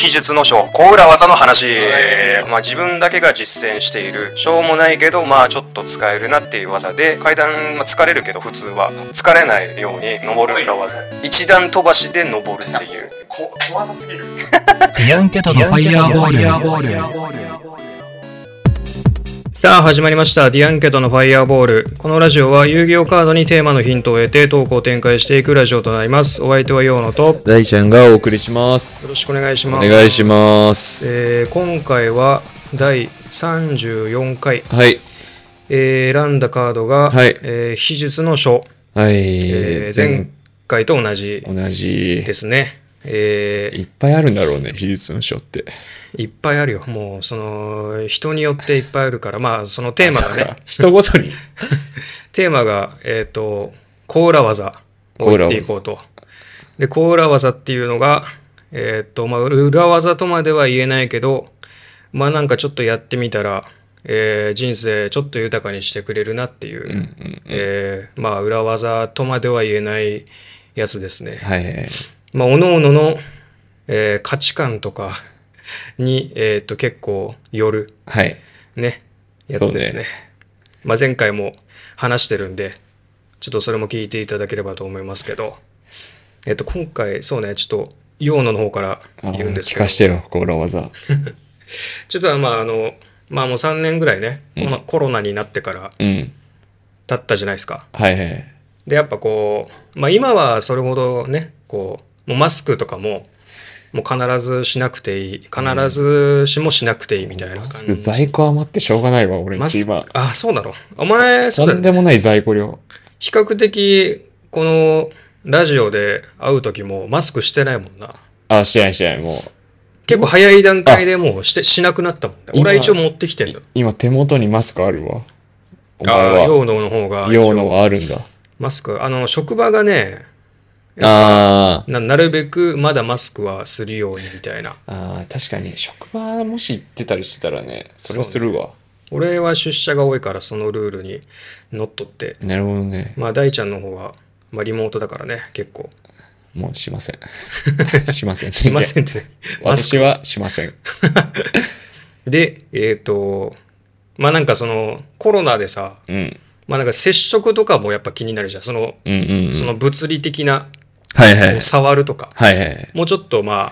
秘術の書小裏技の話、まあ、自分だけが実践している。しょうもないけどまあちょっと使えるなっていう技で階段、まあ、疲れるけど普通は。疲れないように登る裏技。一段飛ばしで登るっていう。こ小技すぎる。ディアンケトのファイヤーボール。さあ始まりましたディアンケトのファイヤーボールこのラジオは遊戯王カードにテーマのヒントを得てトークを展開していくラジオとなりますお相手はヨーノとよ大ちゃんがお送りします。ろしくお願いしおます願いします。えー今回は第34回、はい。えー選んだカードが、はいえー秘術の書、はい。えー前回と同じ同じ。ですね、えーいっぱいあるんだろうね、技術の書って。いっぱいあるよもうその人によっていっぱいあるからまあそのテーマがね人ごとに。テーマがえっ、とコーラ技を言っていこうとでコーラ技っていうのがえっ、とまあ裏技とまでは言えないけどまあなんかちょっとやってみたら、えー人生ちょっと豊かにしてくれるなっていう,、えーまあ裏技とまでは言えないやつですねはいはい。まあ各々の、えー価値観とかに、えっと結構よるはい。ね、やつですね。ねまあ前回も話してるんで、ちょっとそれも聞いていただければと思いますけど、えっと今回、そうね、ちょっと、ヨーノの方からあ言うんですけど、聞かしてよ、コーラ技。ちょっとまああの、まあもう3年ぐらいね、コロナコロナになってからうん。経ったじゃないですか。はいはい。で、やっぱこう、まあ今はそれほどね、こう、もうマスクとかも、もう必ずしなくていい、必ずしもしなくていいみたいな感マスクじ。在庫余ってしょうがないわ、俺んマスクち今。あ、そうだろ。お前、そうだよとんでもない在庫量。比較的このラジオで会う時もマスクしてないもんなあ、しないしない、もう。結構早い段階でもうしてしなくなったもんね今俺は一応持ってきてんだ今手元にマスクあるわ。お前ああは。陽能の方が用のはあるんだ。マスクあの職場がねあー。ななるべくまだマスクはするようにみたいなあー、確かに、職場もし行ってたりしてたらね、それはするわ。俺は出社が多いからそのルールにのっとってなるほどね。まあ大ちゃんの方は、まあ、リモートだからね結構もう しません。しません。すいませんってね 私はしません。でえっ、とまあなんかそのコロナでさうん。まあなんか接触とかもやっぱ気になるじゃん。その、うんうんうん。その物理的な、はいはい。はい触るとか。はいはい。もうちょっとま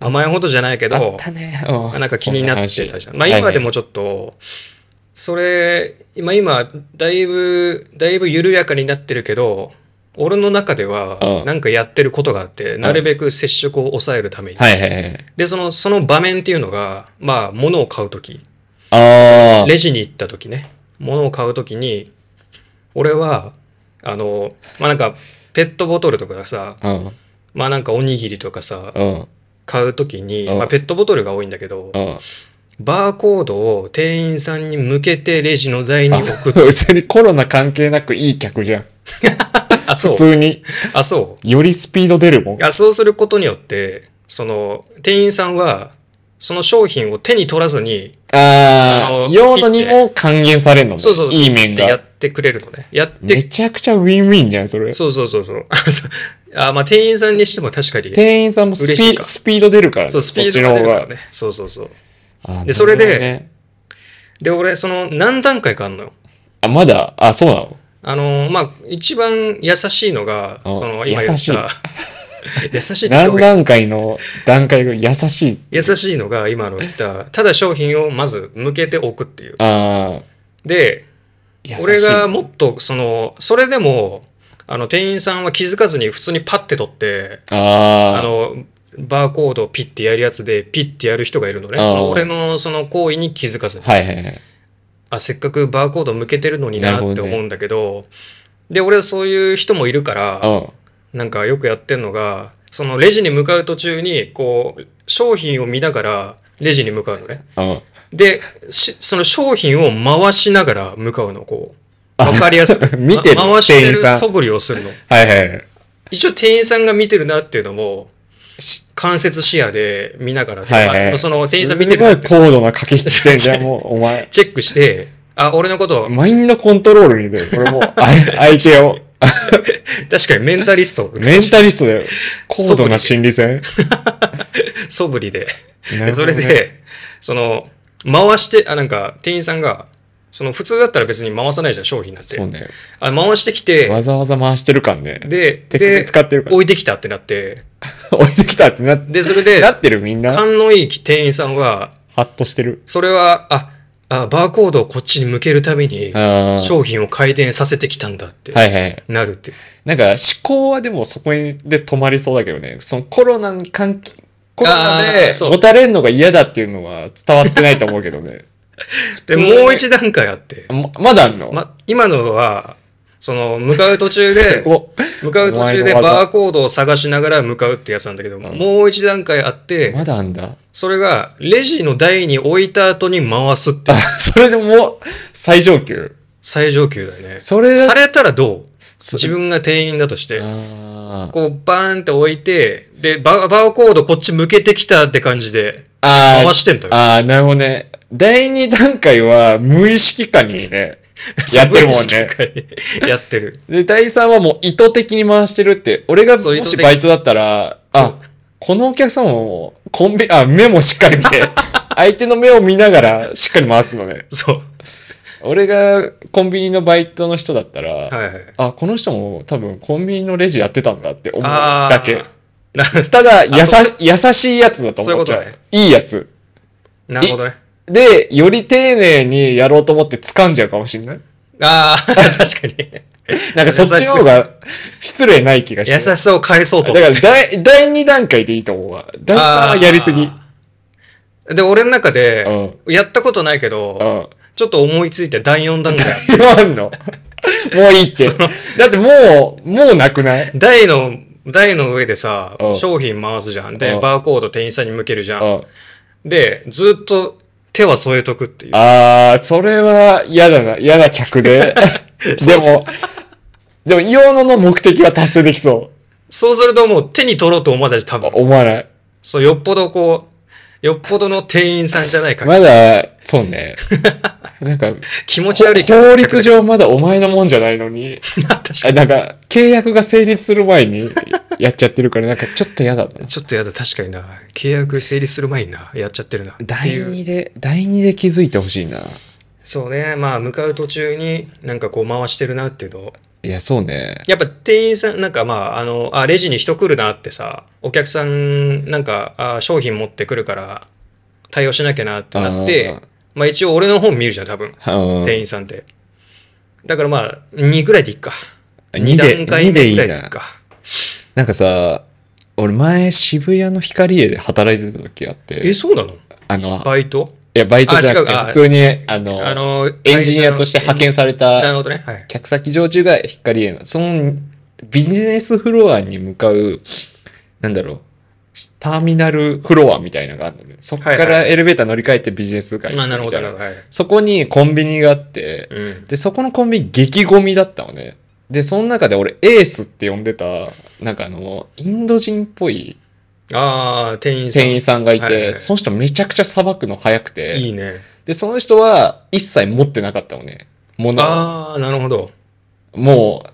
あ、甘いほどじゃないけあどっ、たね。まあなんか気になってたじゃん。まあ今でもちょっと、それ、今今、だいぶ、だいぶ緩やかになってるけど、俺の中ではう、んなんかやってることがあって、なるべく接触を抑えるために。はいはいはい。で、その、その場面っていうのが、まあ、物を買うとき。あレジに行った時ね物を買う時に俺はあのまあなんかペットボトルとかさあ。うん。まあなんかおにぎりとかさうん。買う時に、うんまあ、ペットボトルが多いんだけどうん。バーコードを店員さんに向けてレジの台に置く 普通にコロナ関係なくいい客じゃん。あ そう普通に。あそうよりスピード出るもん。あそうすることによってその店員さんはその商品を手に取らずにああ、用途にも還元されるのね。そうそういい面が。やってくれるのねやってめちゃくちゃウィンウィンじゃん、それ。そうそうそうそう あまあ店員さんにしても確かに店員さんもスピスピード出るからね。そう、スピードそっちの方が。が出るからね。そうそうそう。あーでそれでねで、俺、その、何段階かあんのよ。あ、まだ、あ、そうなの？あのーまあ、一番優しいのが、あその、今言っ優しいた、優しい何段階の段階が優しい？優しいのが、今の言った、ただ商品をまず向けておくっていう。ああ、で。俺がもっと、その、それでも、あの、店員さんは気づかずに普通にパッて取って、あの、バーコードをピッてやるやつで、ピッてやる人がいるのね。の俺のその行為に気づかずに。はいはいはい。あせっかくバーコード向けてるのになって思うんだけどで俺はそういう人もいるからうん。なんかよくやってんのがそのレジに向かう途中にこう商品を見ながらレジに向かうのねうん。でしその商品を回しながら向かうのこうわかりやすく 見てるま回してる素振りをするのはいはいはい。一応店員さんが見てるなっていうのもし間接視野で見ながら、はいはいその店員さん見てるなってすごい高度な駆け引きしてんじゃん、もう、お前。チェックしてあ俺のことマインドコントロールに出る。これも相手を。確かにメンタリスト。メンタリストだよ。高度な心理戦。素振りで。ねそれで、その、回して、あ、なんか、店員さんが、その、普通だったら別に回さないじゃん、商品なんて。そうね。あ回してきて、わざわざ回してる感ね。で、手首で使ってるから置いてきたってなって、置いてきたってなって。で、それで、なってるみんな。勘のいい店員さんは、ハッとしてる。それは、あ、あ、バーコードをこっちに向けるために。商品を回転させてきたんだって、はいはい。なるって。なんか思考はでもそこで止まりそうだけどね。そのコロナに関係、コロナあで持たれるのが嫌だっていうのは伝わってないと思うけどね。で、もう一段階あって、ままだあんの、ま、今のは、その、向かう途中で、お向かう途中でバーコードを探しながら向かうってやつなんだけど、もう一段階あって、まだあんだ。それが、レジの台に置いた後に回すってあ、それでもう最上級。最上級だよね。それされたらどう？自分が店員だとして、こうバーンって置いて、で、ババーコードこっち向けてきたって感じで、回してんのよあー、なるほどね。第二段階は無意識化にね、やってるもんね。ね。やってる。で、第三はもう意図的に回してるって、俺がもしバイトだったら、あ、このお客様も、コンビ、あ、目もしっかり見て、相手の目を見ながらしっかり回すのね。そう。俺がコンビニのバイトの人だったら、はいはい。あ、この人も多分コンビニのレジやってたんだって思うだけ。な ただ、やさそ、優しいやつだと思っちゃう。そういうこいいやつ。なるほどね。で、より丁寧にやろうと思って掴んじゃうかもしんない。ああ、確かに。なんかそっちの方が失礼ない気がして。優しさを返そうとだ。から第、第2段階でいいと思うわ。第3はやりすぎ。で、俺の中で、やったことないけど、うん。ちょっと思いついて第4段階。言わんの。もういいって。だってもう、もうなくない？台の、台の上でさうん、商品回すじゃん。でう、んバーコード店員さんに向けるじゃ。うんん。で、ずっと手は添えとくっていう。あー、それは嫌だな。嫌な客で。でも、でも、イオノの目的は達成できそそうするともう手に取ろうと思わない多う。分。思わない。そう、よっぽどこう、よっぽどの店員さんじゃないか。まだ、そうね。なんか、気持ち悪い法律上まだお前のもんじゃないのに、確なんか、契約が成立する前にやっちゃってるから、なんかちょっと嫌だな。に。ちょっとやだ、確かにな。契約成立する前にな、やっちゃってるな。第いう。二で、第二で気づいてほしいな。そうね。まあ、向かう途中になんかこう回してるなっていうのをいや、そうね。やっぱ店員さん、なんかまあ、あの、あ、レジに人来るなってさ、お客さん、なんか、あ商品持ってくるから、対応しなきゃなってなってまあ一応俺の本見るじゃん、多分。うん店員さんって。だからまあ、2ぐらいでいっか。二で二段階でいいな。なんかさ、俺前渋谷の光栄で働いてた時あって、え、そうなの？あの、バイト？いや、バイトじゃなくて、普通に、あの、あの、エンジニアとして派遣されたなるほどね。はい。客先常駐が光栄の、そのビジネスフロアに向かう、なんだろう、ターミナルフロアみたいなのがあるのね。そこかはいらエレベーター乗り換えてビジネス街まあ、なるほど、みたいななるほど。はい。そこにコンビニがあって、うん。で、そこのコンビニ激ゴミだったのね。で、その中で俺エースって呼んでた、なんかあの、インド人っぽいああ、店員さん。店員さんがいて、はいはいはいその人めちゃくちゃさばくの早くて、いいね。で、その人は一切持ってなかったのね。物を。ああ、なるほど。もう、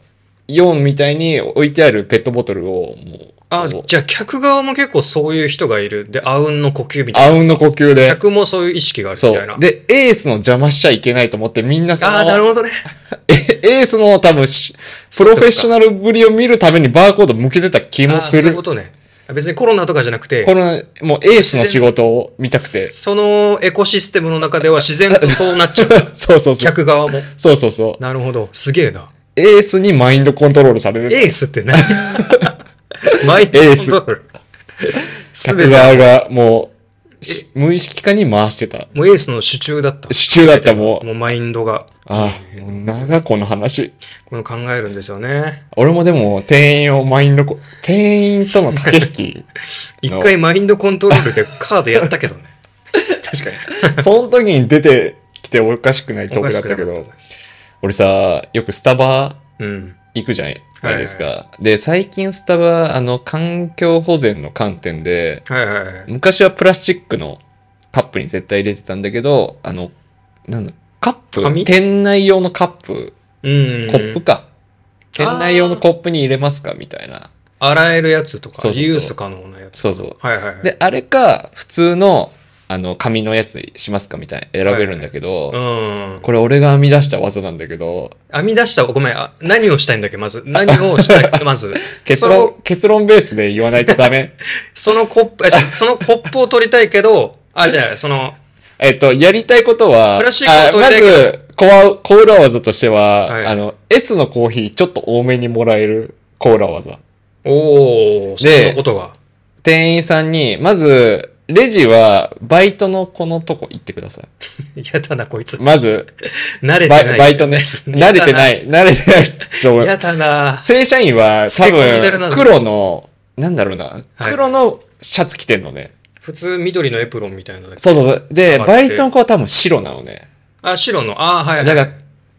イオンみたいに置いてあるペットボトルを、もう、あじゃあ客側も結構そういう人がいる。で、あうんの呼吸みたいな。あうんの呼吸で。客もそういう意識があるみたいな。で、エースの邪魔しちゃいけないと思って、みんなその、ああ、なるほどね。えエースの多分し、プロフェッショナルぶりを見るためにバーコード向けてた気もするそういうこ。とね。別にコロナとかじゃなくて、この、もうエースの仕事を見たくて。そのエコシステムの中では自然とそうなっちゃう。そうそうそう。客側も。そうそうそう。なるほど。すげえな。エースにマインドコントロールされる。エースって何？マインドコントロール。すべて客側がもう、し無意識化に回してた。もうエースの手中だった。手中だったもうもうマインドが、ああ、もう長この話。この考えるんですよね。俺もでも店員をマインドコ、店員との駆け引き。一回マインドコントロールでカードやったけどね。確かに。その時に出てきておかしくないトークだったけど俺さ、よくスタバうん。行くじゃないですか。で、最近スタバ、あの、環境保全の観点で、はいはいはい。昔はプラスチックのカップに絶対入れてたんだけど、あの、なんだ、カップ？紙？店内用のカップ、うん。コップか。店内用のコップに入れますかみたいな。洗えるやつとか、そうそうそうリユース可能なやつ。そうそう。はいはいはい。で、あれか、普通の、あの、紙のやつしますかみたいな選べるんだけど、うん。これ俺が編み出した技なんだけど、編み出した、ごめん、あ何をしたいんだっけ、まず。何をしたい、まず。結論、結論ベースで言わないとダメ。そのコップ、そのコップを取りたいけど、あ、じゃあ、その、えっと、やりたいことは、まず、コア、コーラ技としては、はいあの、S のコーヒーちょっと多めにもらえるコーラ技。おー、そでんなことが。店員さんに、まず、レジは、バイトのこのとこ行ってください。やだな、こいつ。まず、慣れてない。バイバイトね。慣れてない。慣れてない人やだな。正社員は多分、黒の、なんだろうな、はい黒のシャツ着てんのね。普通緑のエプロンみたいなそうそうそう。で、バイトの子は多分白なのね。あ、白の、あ、はいはい。だから、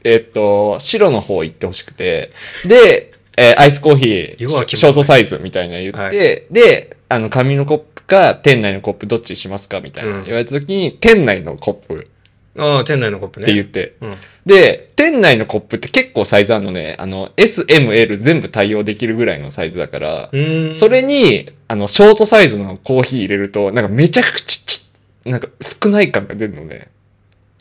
えっと、白の方行ってほしくて、で、えーアイスコーヒー、ショートサイズみたいなの言って、はで、あの、紙のコップか、店内のコップどっちしますかみたいなうん言われた時に、店内のコップってあ店内のコップね。言って、うん。で、店内のコップって結構サイズあるのね、あの、S、M、L 全部対応できるぐらいのサイズだから、うん。それに、あの、ショートサイズのコーヒー入れると、なんかめちゃくちゃちっ、なんか少ない感が出るのね。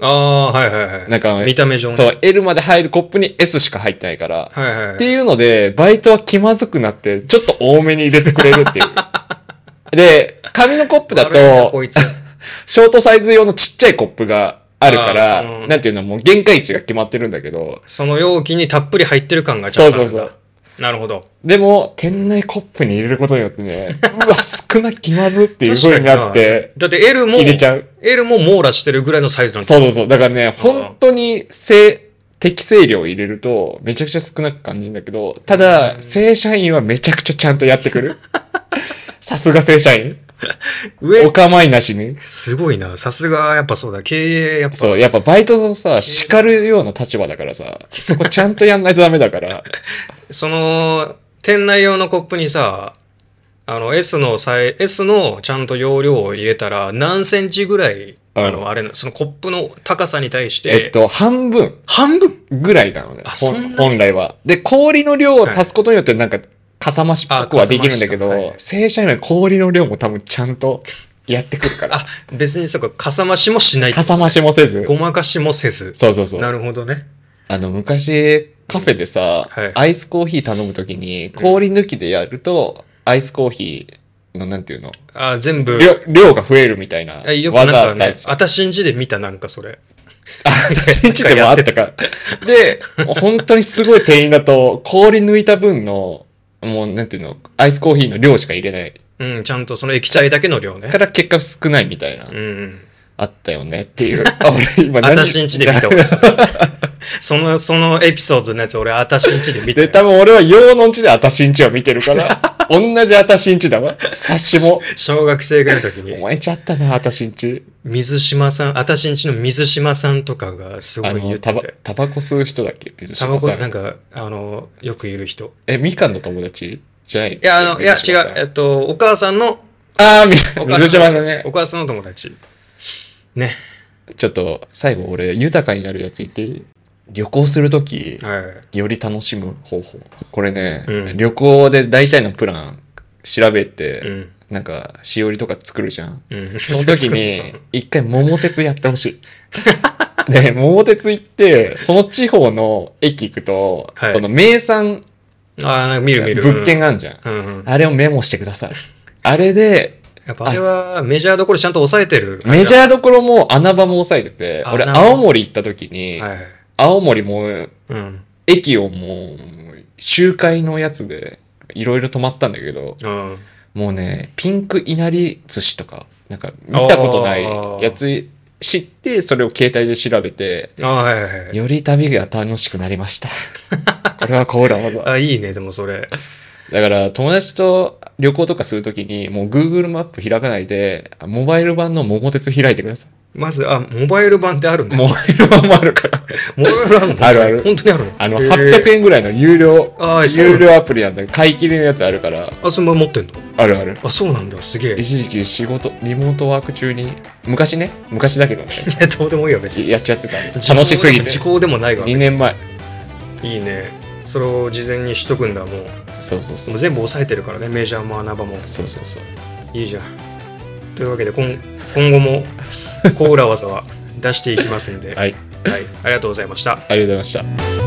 ああ、はいはいはい。なんか、見た目上ね。そう、L まで入るコップに S しか入ってないから。はいはいはい。っていうので、バイトは気まずくなって、ちょっと多めに入れてくれるっていう。で、紙のコップだと。ショートサイズ用のちっちゃいコップがあるからなんていうの、もう限界値が決まってるんだけど、その容器にたっぷり入ってる感がそうそうそう若干あるんだ。なるほど。でも、店内コップに入れることによってね、うわ、少な気まずっていう風になって、だって L も、入れちゃう L も網羅してるぐらいのサイズなんだそうそうそう。だからね、本当に正、適正量入れると、めちゃくちゃ少なく感じるんだけど、ただ、正社員はめちゃくちゃちゃんとやってくる。さすが正社員。上お、構いなしに。すごいな。さすが、やっぱそうだ。経営、やっぱ。そう、やっぱバイトのさ、叱るような立場だからさ、そこちゃんとやんないとダメだから。その、店内用のコップにさ、あの、S のサイ、S のちゃんと容量を入れたら、何センチぐらい、うんあの、あれな、そのコップの高さに対して、えっと、半分半分？ぐらいなのね。本本来は。で、氷の量を足すことによってなんか、かさ増しっぽくはできるんだけど、はい正社員は氷の量も多分ちゃんとやってくるから。あ、別にそこ、かさ増しもしない。かさ増しもせず。ごまかしもせず。そうそうそう。なるほどね。あの、昔、カフェでさ、はいアイスコーヒー頼むときに、氷抜きでやると、アイスコーヒーの、なんていうの、あ、全部。量量が増えるみたいなあよくなんかね技あったじ、ゃん。じで見たなんかそれ。あ、私んちでもあったか。で、本当にすごい店員だと、氷抜いた分の、もう、なんていうの、アイスコーヒーの量しか入れない。うん、ちゃんとその液体だけの量ねか。ら結果少ないみたいな、うん。あったよねっていう。あ、俺今あ何たしんちで見た俺。その、そのエピソードのやつ俺あたしんちで見たで、よ。多分俺は洋のんちであたしんちを見てるから、同じあたしんちだわ。冊子も。小学生ぐらいの時おに、前んちあったな、あたしんち。水島さん、あたしんちの水島さんとかがすごい言ってタバて。、タバコ吸う人だっけ？水タバコ島さん。なんか、あの、よくいる人。え、みかんの友達？じゃない？いいや、あの、いや、違う。えっと、お母さんの、ああ、水島さんのねお。母さんの友達。ね。ちょっと、最後俺、豊かになるやつ言っていい？旅行するとき、はい。より楽しむ方法。これね、うん旅行で大体のプラン調べて、うん。なんか、しおりとか作るじゃん。うん。その時に、一回桃鉄やってほしい。で、桃鉄行って、その地方の駅行くと、はいその名産あ見る見る。物件があるじゃん。うんうん。あれをメモしてください。あれで、やっぱあれはメジャーどころちゃんと抑えてる。メジャーどころも穴場も押さえてて、俺、青森行った時に、はい。青森もうん。駅をもう、周回のやつで、いろいろ泊まったんだけど、うん。もうね、ピンクいなり寿司とか、なんか見たことないやつ知って、それを携帯で調べて、はいはい。より旅が楽しくなりました。これはコーラ技。あ、いいね、でもそれ。だから、友達と旅行とかするときに、もう Google マップ開かないで、モバイル版の桃鉄開いてくださまず、あ、モバイル版ってあるんい。だ。モバイル版もあるから。モバイル版ある？のあるある本当にあるの？あの、へー800円ぐらいの有料有料アプリなんだ買い切りのやつあるから、あ、そのまま持ってんの？あるある。あ、そうなんだ。すげえ。い一時期仕事、リモートワーク中に、昔ね、昔だけどね、や、どうでもいいよ、別に。やっちゃってた。楽しすぎて時。効でもないわ。2年前。いいね。それを事前にしとくんだもう。もそうそうそう。う全部押さえてるからねメジャーも穴場も。そうそうそう。いいじゃん。というわけで今今後もコーラ技は出していきますんで、はい。はい、ありがとうございました。ありがとうございました